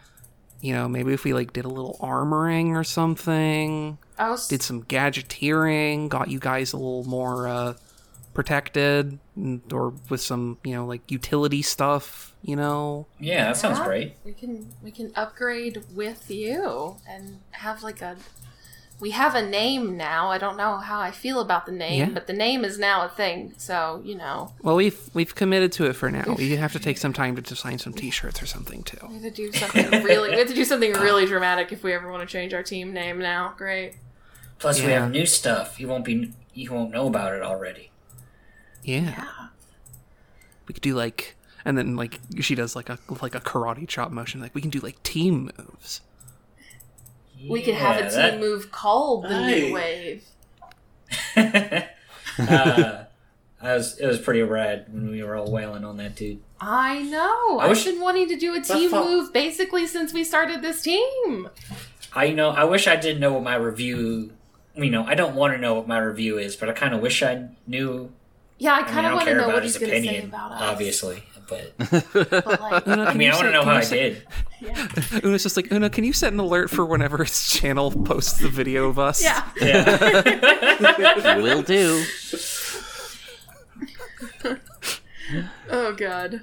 you know, maybe if we like did a little armoring or something, I was. did some gadgeteering, got you guys a little more uh, protected, and- or with some you know like utility stuff. You know, Yeah, that sounds Yeah, great. We can we can upgrade with you and have like a. We have a name now. I don't know how I feel about the name, Yeah. but the name is now a thing. So you know, well we've we've committed to it for now. We have to take some time to design some T-shirts or something too. we have to do something really. We have to do something really dramatic if we ever want to change our team name now. Great. Plus, we have new stuff. You won't be. You won't know about it already. Yeah, we could do like, and then like she does like a like a karate chop motion. Like we can do like team moves. We could have a team that- move called the Hey. New Wave. (laughs) uh, I was. It was pretty rad when we were all wailing on that dude. I know. I I've wish- been wanting to do a team move basically since we started this team. I know. I wish I did know what my review you know, I don't want to know what my review is, but I kind of wish I knew. Yeah, I kind of want to know what his he's going to say opinion, about us. obviously, but (laughs) But like, Una, I mean, I want to know how you I set- did. yeah. Una's just like, Una, can you set an alert for whenever his channel posts the video of us? Yeah. Yeah. (laughs) (laughs) Will do. Oh god.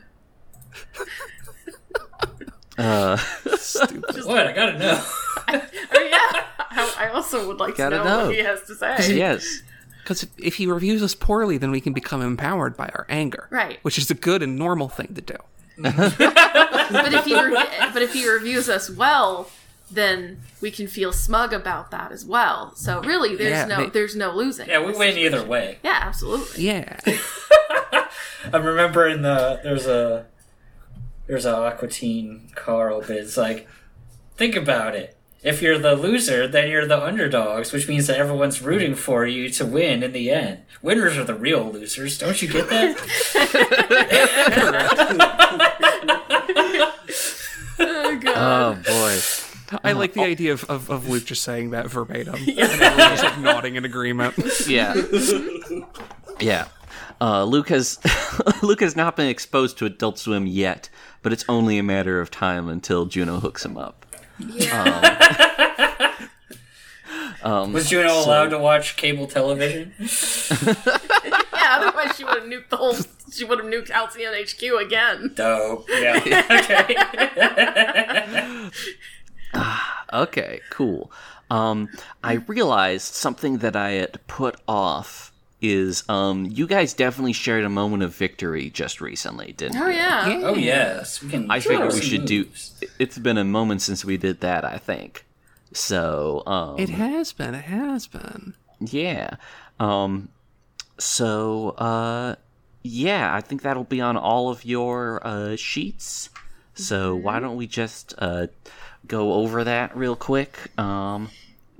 Uh, Stupid. what? I gotta know. Oh yeah. I, I also would like to Gotta know, know. what he has to say. yes. Because if he reviews us poorly, then we can become empowered by our anger. Right. Which is a good and normal thing to do. Mm-hmm. (laughs) But if he re- but if he reviews us well, then we can feel smug about that as well. So really, there's Yeah, no they- there's no losing. Yeah, we win either way. Yeah, absolutely. Yeah. (laughs) I'm remembering the there's a there's a Aqua Teen Carl bit. It's like, think about it. If you're the loser, then you're the underdogs, which means that everyone's rooting for you to win in the end. Winners are the real losers. Don't you get that? (laughs) Oh god. Oh boy. I like the idea of, of, of Luke just saying that verbatim. And everyone just like nodding in agreement. (laughs) Yeah. yeah. Uh, Luke has (laughs) Luke has not been exposed to Adult Swim yet, but it's only a matter of time until Juno hooks him up. (laughs) Um, Was Juno so- allowed to watch cable television? (laughs) yeah, otherwise she would have nuked the whole. She would have nuked Halcyon HQ again. Dope. Yeah. (laughs) okay. Okay, cool. Um, I realized something that I had put off is um, you guys definitely shared a moment of victory just recently, didn't you? Oh you? yeah. oh yes, we can. I throw figured we some should do. It's been a moment since we did that. I think. So um, It has been. It has been. Yeah. Um so uh yeah, I think that'll be on all of your uh sheets. So why don't we just uh go over that real quick? Um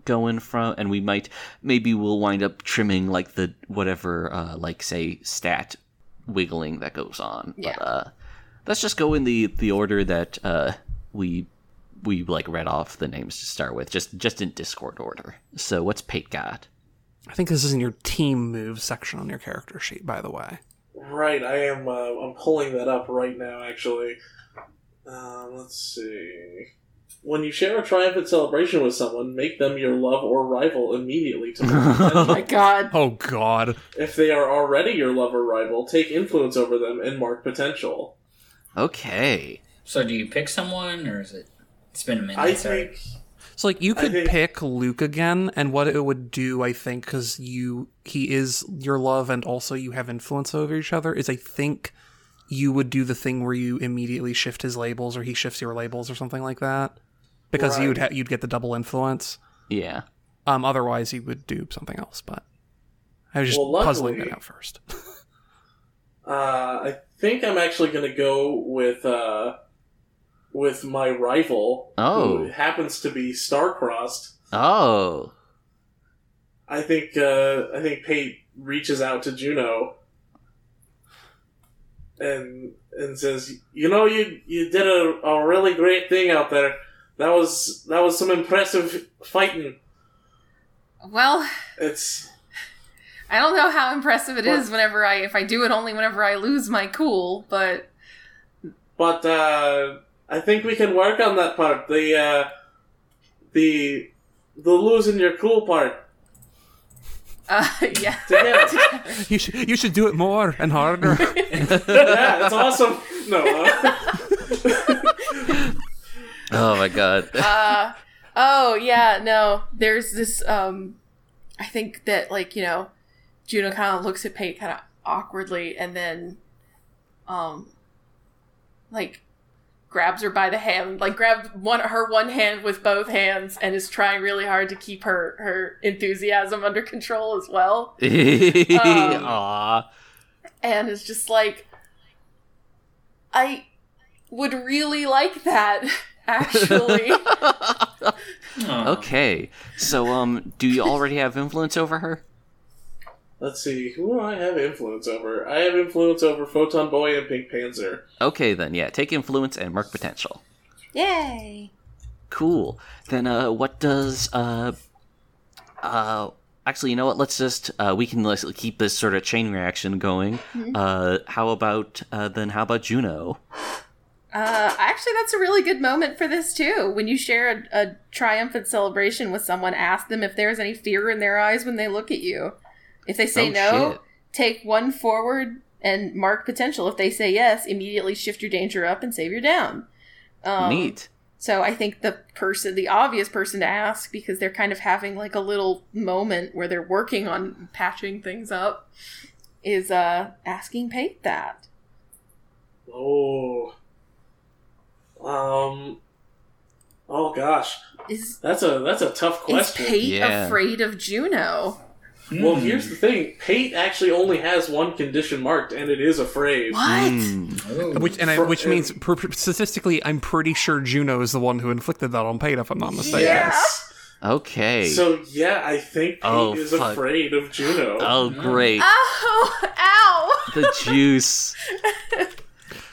going from and we might maybe we'll wind up trimming like the whatever uh like say stat wiggling that goes on. Yeah. But uh let's just go in the the order that uh we we like read off the names to start with, just just in Discord order. So what's Pate got? I think this is in your team move section on your character sheet, by the way. Right, I am. Uh, I'm pulling that up right now. Actually, um, let's see. When you share a triumphant celebration with someone, make them your love or rival immediately to mark (laughs) Oh my god. Oh God. if they are already your love or rival, take influence over them and mark potential. Okay. So do you pick someone, or is it? It's been a minute. I sorry. think So like you could think- pick Luke again, and what it would do, I think, because you he is your love, and also you have influence over each other. Is I think you would do the thing where you immediately shift his labels, or he shifts your labels, or something like that, because you'd ha- you'd get the double influence. Yeah. Um, otherwise you would do something else. But I was just Well, puzzling luckily- that out first. (laughs) uh, I think I'm actually going to go with uh, with my rival, Oh. who happens to be star-crossed. Oh. I think uh, I think Pate reaches out to Juno and and says, "You know, you you did a, a really great thing out there. That was that was some impressive fighting. Well, It's I don't know how impressive it What? is whenever I if I do it only whenever I lose my cool, but but uh, I think we can work on that part. The uh, the the losing your cool part uh, (laughs) yeah. together. (laughs) you should you should do it more and harder. (laughs) yeah, it's awesome. No, uh, Oh my god. (laughs) uh oh yeah no there's this um i think that like you know juno kind of looks at pate kind of awkwardly and then um like grabs her by the hand like grabs one her one hand with both hands and is trying really hard to keep her her enthusiasm under control as well (laughs) Aw. and is just like i would really like that (laughs) actually (laughs) Okay. So um do you already have influence over her? let's see. Who do I have influence over? I have influence over Photon Boy and Pink Panzer. Okay then, yeah. Take influence and mark potential. yay Cool. Then uh what does uh uh actually, you know what? Let's just uh, we can let's keep this sort of chain reaction going. Uh, how about uh, then? How about Juno? (laughs) Uh, actually, that's a really good moment for this too. When you share a, a triumphant celebration with someone, ask them if there's any fear in their eyes when they look at you. If they say Oh, no, shit. take one forward and mark potential. If they say yes, immediately shift your danger up and save your down. Um, Neat. So I think the person, the obvious person to ask, because they're kind of having like a little moment where they're working on patching things up, is uh asking Pate that. Oh. Um. Oh gosh, Is that's a that's a tough question. is question. Pate Yeah. afraid of Juno? Well, here's the thing: Pate actually only has one condition marked, and it is afraid. What? Hmm. Ooh. Which and I, For- which means per, per- statistically, I'm pretty sure Juno is the one who inflicted that on Pate, if I'm not mistaken. Yes. Okay. So yeah, I think Pate Oh, is fuck. afraid of Juno. oh, great. Ow! Ow! the juice. (laughs)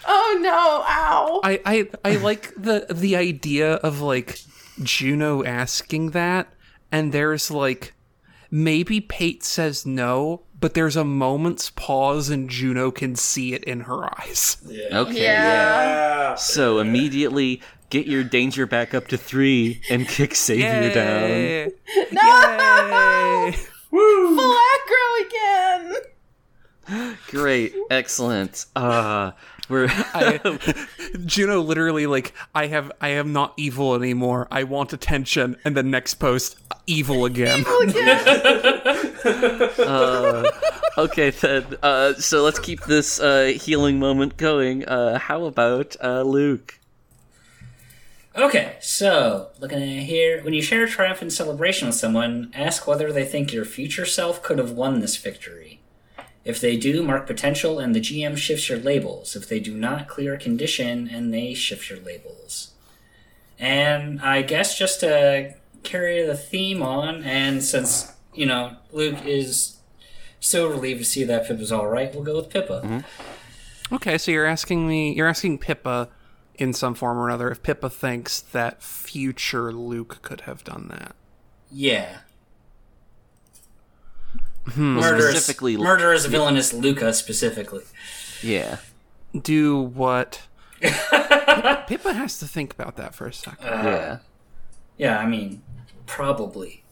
Oh no! Ow! I, I I like the the idea of like Juno asking that, and there's like maybe Pate says no, but there's a moment's pause, and Juno can see it in her eyes. Yeah. Okay. Yeah. Yeah. So immediately get your danger back up to three and kick Savior down. No! Yay! (laughs) Woo! Full aggro again. Great. Excellent. Uh we're I, (laughs) Juno literally like I have I am not evil anymore. I want attention, and the next post, evil again. (laughs) uh, okay then. Uh so let's keep this uh healing moment going. Uh how about uh Luke? Okay, so looking at here, when you share a triumphant celebration with someone, ask whether they think your future self could have won this victory. If they do, mark potential and the GM shifts your labels. If they do not, clear condition and they shift your labels. And I guess just to carry the theme on, and since, you know, Luke is so relieved to see that Pippa's alright, we'll go with Pippa. Mm-hmm. Okay, so you're asking me, you're asking Pippa in some form or another if Pippa thinks that future Luke could have done that. Yeah. Well, Murderous, specifically murderous villainous Luca specifically. Yeah. Do what? (laughs) Pippa has to think about that for a second. Yeah. Yeah, I mean, probably.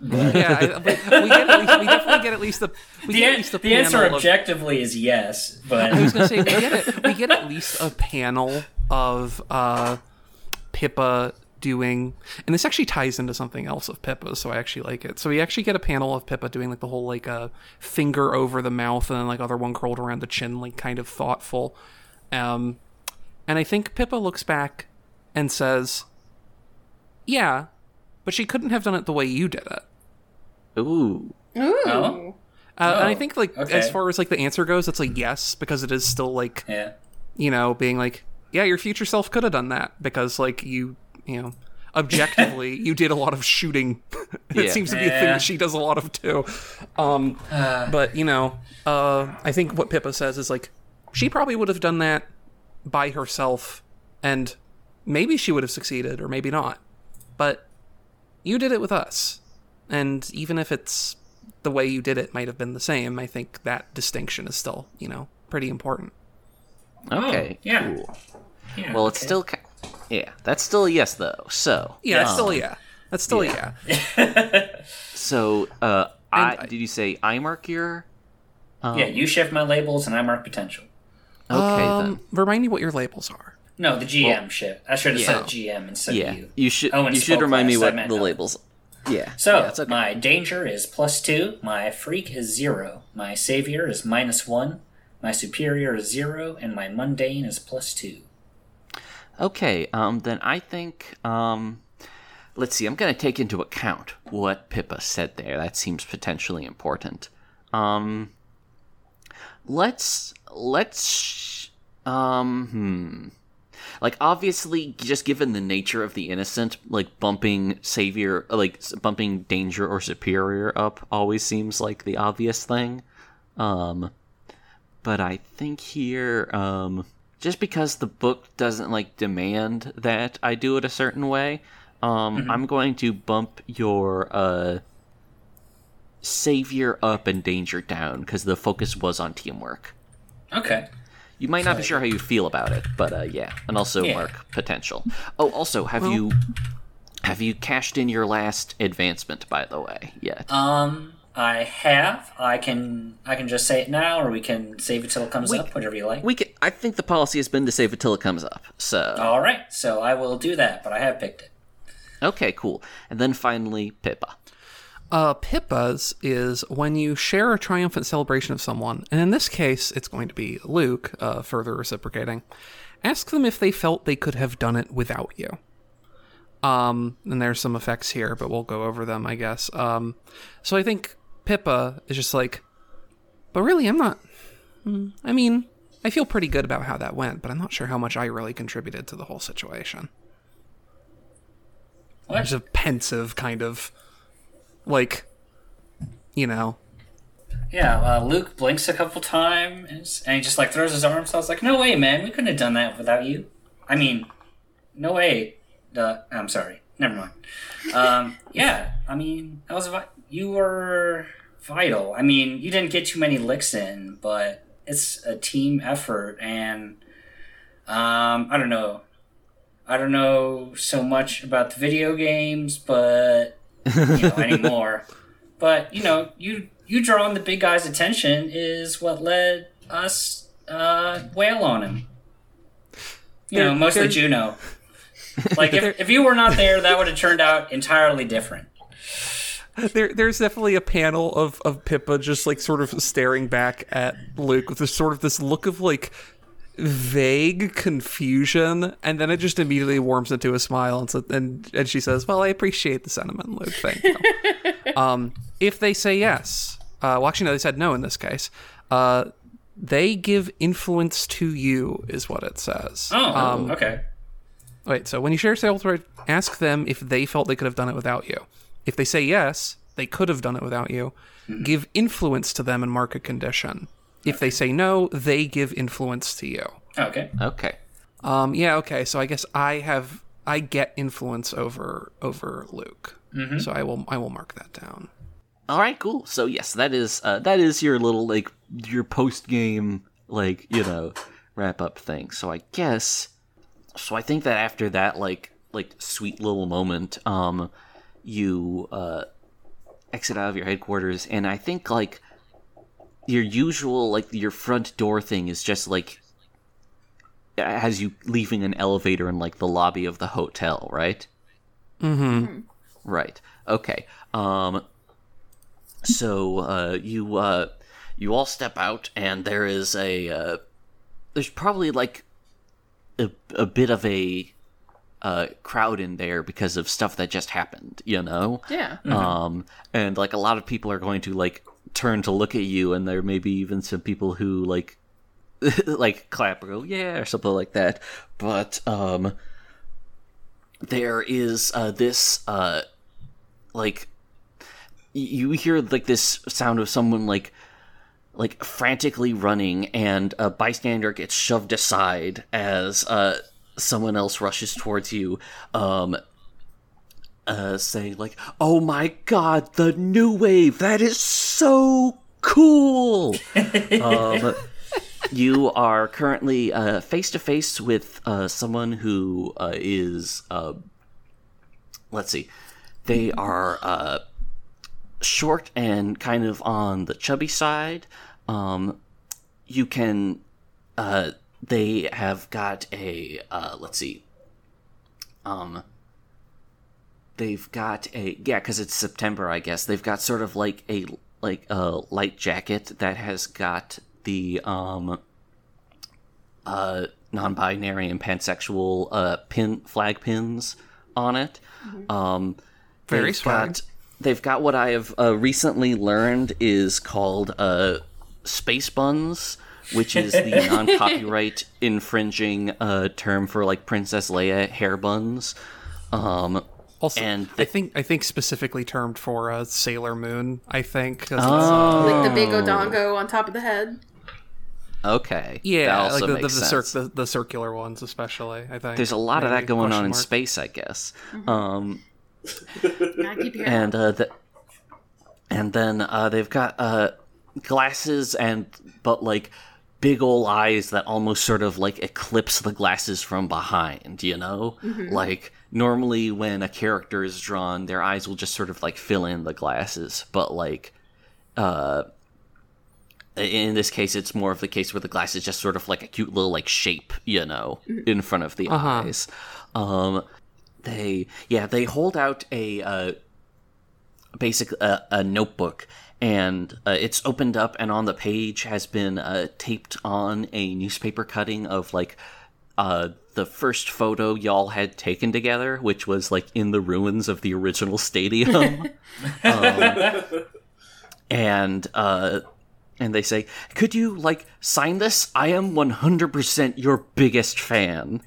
yeah, I, but we, get at least, we definitely get at least the we The, get at an- least a the answer panel of- objectively is yes, but I was gonna say we get it. We get at least a panel of uh, Pippa doing, and this actually ties into something else of Pippa, so I actually like it. So we actually get a panel of Pippa doing like the whole like uh, finger over the mouth and then like other one curled around the chin, like kind of thoughtful. Um, and I think Pippa looks back and says, "Yeah, but she couldn't have done it the way you did it." Ooh. Ooh. Oh. Uh, and I Oh, think like okay. as far as like the answer goes, it's like yes because it is still like yeah. you know, being like, yeah, your future self could have done that because, like, you, you know, objectively, you did a lot of shooting. (laughs) it Yeah. seems to be a thing that she does a lot of too. Um, but you know, uh, I think what Pippa says is like, she probably would have done that by herself, and maybe she would have succeeded, or maybe not. But you did it with us, and even if it's the way you did it might have been the same, I think that distinction is still, you know, pretty important. Okay. Oh, yeah. Cool. yeah. Well, it's okay. still ki- yeah. That's still a yes though. So Yeah, that's um, still a yeah. That's still a yeah. (laughs) So, uh, I, I- did you say I mark your? Um, Yeah, you shift my labels and I mark potential. Okay Um, Remind me what your labels are. No, the GM shit. I should have yeah. said GM instead then. Yeah, of you. you should. Owen you should remind me what meant the Owen. labels. Yeah. So, yeah, okay. my danger is plus two, my freak is zero, my savior is minus one, my superior is zero, and my mundane is plus two. Okay, um, then I think, um, let's see, I'm going to take into account what Pippa said there. That seems potentially important. Um, let's, let's, um, hmm. Like, obviously, just given the nature of the innocent, like, bumping savior, like, bumping danger or superior up always seems like the obvious thing. Um, but I think here, um, just because the book doesn't like demand that I do it a certain way, um, I'm going to bump your uh, savior up and danger down because the focus was on teamwork. Okay. You might not be sure how you feel about it, but uh, yeah, and also Yeah. mark potential. Oh, also, have you have you cashed in your last advancement by the way yet? Um, I have. I can. I can just say it now, or we can save it till it comes up. Whatever you like. we can, I think the policy has been to save it till it comes up. So All right. So I will do that, but I have picked it. okay, cool. And then finally, Pippa. Uh, Pippa's is when you share a triumphant celebration of someone, and in this case, it's going to be Luke, uh, further reciprocating. Ask them if they felt they could have done it without you. Um, and there's some effects here, but we'll go over them, I guess. Um, so I think Pippa is just like, but really, I'm not. hmm, I mean, I feel pretty good about how that went, but I'm not sure how much I really contributed to the whole situation. What? There's a pensive kind of, like, you know, Yeah. Uh, Luke blinks a couple times, and he just like throws his arms. I was like, "No way, man. We couldn't have done that without you." I mean, no way. Uh, I'm sorry. Never mind. Um, yeah. I mean, that was vi- you were vital. I mean, you didn't get too many licks in, but it's a team effort, and um, I don't know. I don't know so much about the video games, but you know, anymore. (laughs) But you know, you you drawing the big guy's attention is what led us uh, wail on him. You know, mostly Juno. (laughs) Like if, if you were not there, that would have turned out entirely different. There, there's definitely a panel of, of Pippa just like sort of staring back at Luke with this sort of this look of like vague confusion, and then it just immediately warms into a smile, and so, and and she says, "Well, I appreciate the sentiment, Luke. Thank you." (laughs) um, if they say yes, uh, well, actually, no, they said no in this case. Uh, they give influence to you, is what it says. Oh, Um, okay. Wait, so when you share sales ask them if they felt they could have done it without you. If they say yes, they could have done it without you. Give influence to them and mark a condition. If they say no, they give influence to you. Okay. Okay. Um, yeah, okay. So I guess I have I get influence over over Luke. So I will I will mark that down. All right, cool. So yes, that is uh, that is your little like your post game like you know wrap up thing. So I guess so. I think that after that like like sweet little moment, um, you uh exit out of your headquarters, and I think like your usual like your front door thing is just like has you leaving an elevator in like the lobby of the hotel, right? Mm-hmm. Right. Okay. Um so uh you uh you all step out and there is a uh there's probably like a, a bit of a uh crowd in there because of stuff that just happened, you know? Yeah. Um and like a lot of people are going to like turn to look at you and there may be even some people who like (laughs) like clap or go yeah or something like that. But um there is uh this uh like you hear like this sound of someone like like frantically running and a bystander gets shoved aside as uh someone else rushes towards you um uh saying like oh my god the new wave that is so cool (laughs) um you are currently uh, face to face with uh, someone who uh, is, uh, let's see, they are uh, short and kind of on the chubby side. Um, you can, uh, they have got a, uh, let's see, um, they've got a yeah, because it's September, I guess. They've got sort of like a like a light jacket that has got the um uh non-binary and pansexual uh pin flag pins on it. Um Very they've swag. got they've got what I have uh, recently learned is called uh space buns. Which is the (laughs) non-copyright infringing uh, term for like Princess Leia hair buns. Um, Also, And I think I think specifically termed for uh, Sailor Moon. I think Oh. Like the big odango on top of the head. Okay. yeah, that like also the the, makes the, sense. cir- the the circular ones, especially. I think There's a lot of that going question on in mark. space, I guess. Um, Gotta keep your hair and uh, the, and then uh, they've got uh, glasses and but like big ol' eyes that almost sort of like eclipse the glasses from behind. You know, like normally when a character is drawn, their eyes will just sort of like fill in the glasses, but like uh in this case it's more of the case where the glass is just sort of like a cute little like shape you know in front of the eyes. Um they yeah they hold out a uh basic uh, a notebook and uh, it's opened up and on the page has been uh, taped on a newspaper cutting of like uh, the first photo y'all had taken together which was like in the ruins of the original stadium. (laughs) Um, and uh and they say could you like sign this? I am 100% your biggest fan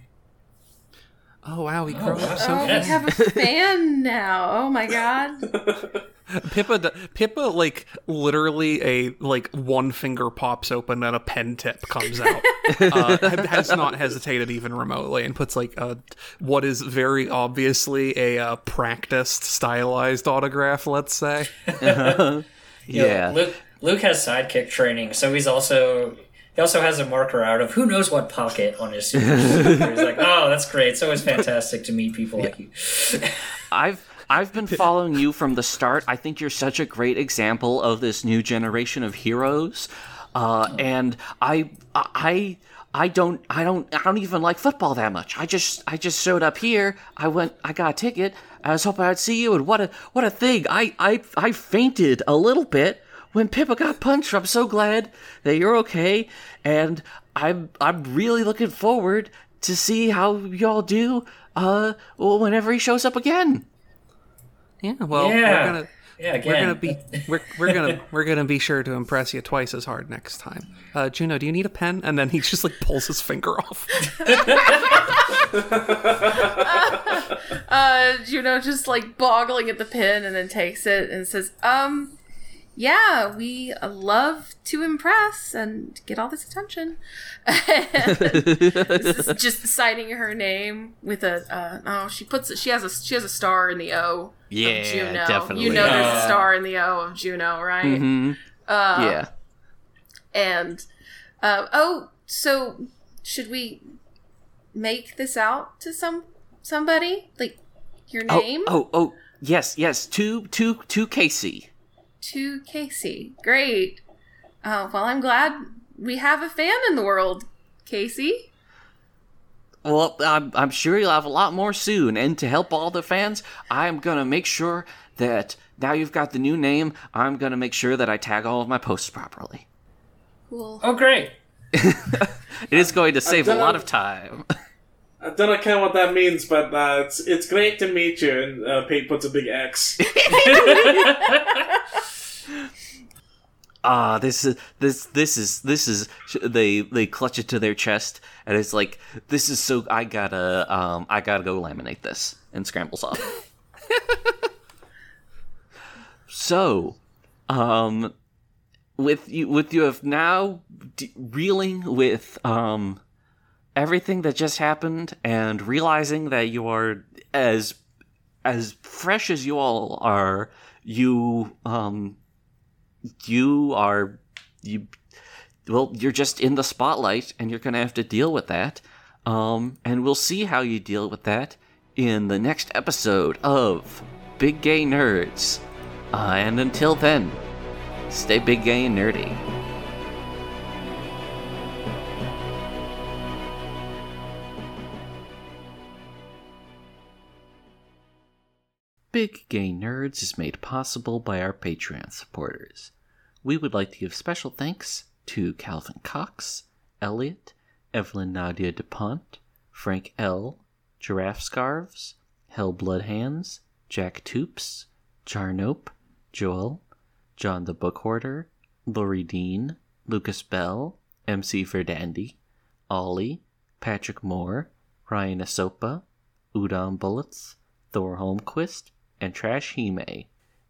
Oh wow, we grow up so Oh, we have a fan now. Oh my god. (laughs) Pippa, d- Pippa, like literally a like one finger pops open and a pen tip comes out. (laughs) uh, has not hesitated even remotely and puts like a what is very obviously a uh, practiced stylized autograph. Let's say. (laughs) yeah Luke, Luke has sidekick training, so he's also he also has a marker out of who knows what pocket on his suit. he's like, oh, that's great. It's always fantastic to meet people like you. (laughs) I've I've been following you from the start. I think you're such a great example of this new generation of heroes. Uh, and I I I don't I don't I don't even like football that much. I just I just showed up here. I went I got a ticket. I was hoping I'd see you and what a what a thing. I I I fainted a little bit when Pippa got punched. I'm so glad that you're okay and I'm I'm really looking forward to see how y'all do uh whenever he shows up again. Yeah. Well, Yeah. we're gonna. Yeah, We're gonna be we're, we're gonna we're gonna be sure to impress you twice as hard next time. Uh, Juno, do you need a pen? And then he just like pulls his finger off. (laughs) Uh, Juno just like boggling at the pen and then takes it and says, um, yeah, we uh, love to impress and get all this attention. (laughs) this is (laughs) just signing her name with a, uh, oh, she puts it, she has a, she has a star in the O Yeah, of Juno. definitely. You know there's a star in the O of Juno, right? hmm Uh, yeah. And uh, oh, so should we make this out to some somebody? Like your Oh, name oh, oh, yes, yes. To to to Casey. To Casey. Great. Oh well, I'm glad we have a fan in the world, Casey. Well, I'm I'm sure you'll have a lot more soon. And to help all the fans, I'm gonna make sure that now you've got the new name. I'm gonna make sure that I tag all of my posts properly. Cool. oh, great. (laughs) It is going to save a lot of time. (laughs) I don't know kind of what that means, but uh, it's it's great to meet you. And uh, Pete puts a big X. (laughs) Ah, this is this this is this is they they clutch it to their chest and it's like this is so I gotta um I gotta go laminate this and scrambles off. (laughs) so, um, with you with you have now d- reeling with um everything that just happened and realizing that you are as as fresh as you all are, you um you are you well you're just in the spotlight and you're gonna have to deal with that. Um and we'll see how you deal with that in the next episode of big gay nerds. Uh, and until then stay big gay and nerdy Big Gay Nerds is made possible by our Patreon supporters. We would like to give special thanks to Calvin Cox, Elliot, Evelyn Nadia DuPont, Frank L., Giraffe Scarves, Hellblood Hands, Jack Toops, Jarnope, Joel, John the Book Hoarder, Lori Dean, Lucas Bell, MC Verdandi, Ollie, Patrick Moore, Ryan Asopa, Udon Bullets, Thor Holmquist, and Trash Hime.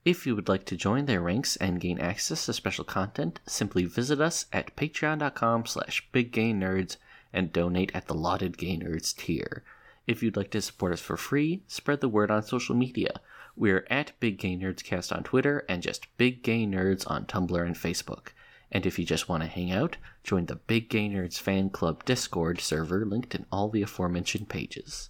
If you would like to join their ranks and gain access to special content, simply visit us at patreon.com slash biggaynerds and donate at the lauded gay nerds tier. If you'd like to support us for free, spread the word on social media. We're at Big Gay Nerds Cast on Twitter and just Big Gay Nerds on Tumblr and Facebook. And if you just want to hang out, join the Big Gay Nerds Fan Club Discord server linked in all the aforementioned pages.